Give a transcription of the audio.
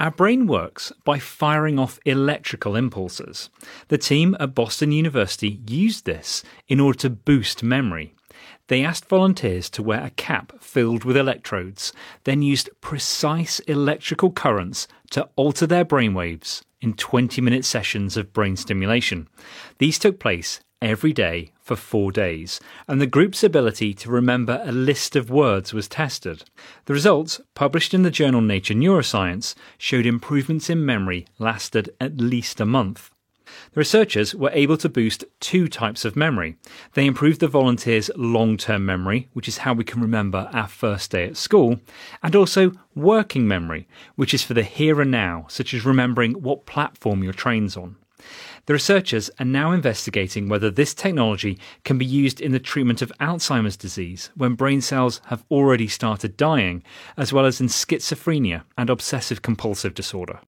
Our brain works by firing off electrical impulses. The team at Boston University used this in order to boost memory. They asked volunteers to wear a cap filled with electrodes, then used precise electrical currents to alter their brainwaves in 20 minute sessions of brain stimulation. These took place every day for four days, and the group's ability to remember a list of words was tested. The results, published in the journal Nature Neuroscience, showed improvements in memory lasted at least a month. The researchers were able to boost two types of memory. They improved the volunteers' long term memory, which is how we can remember our first day at school, and also working memory, which is for the here and now, such as remembering what platform your train's on. The researchers are now investigating whether this technology can be used in the treatment of Alzheimer's disease when brain cells have already started dying, as well as in schizophrenia and obsessive compulsive disorder.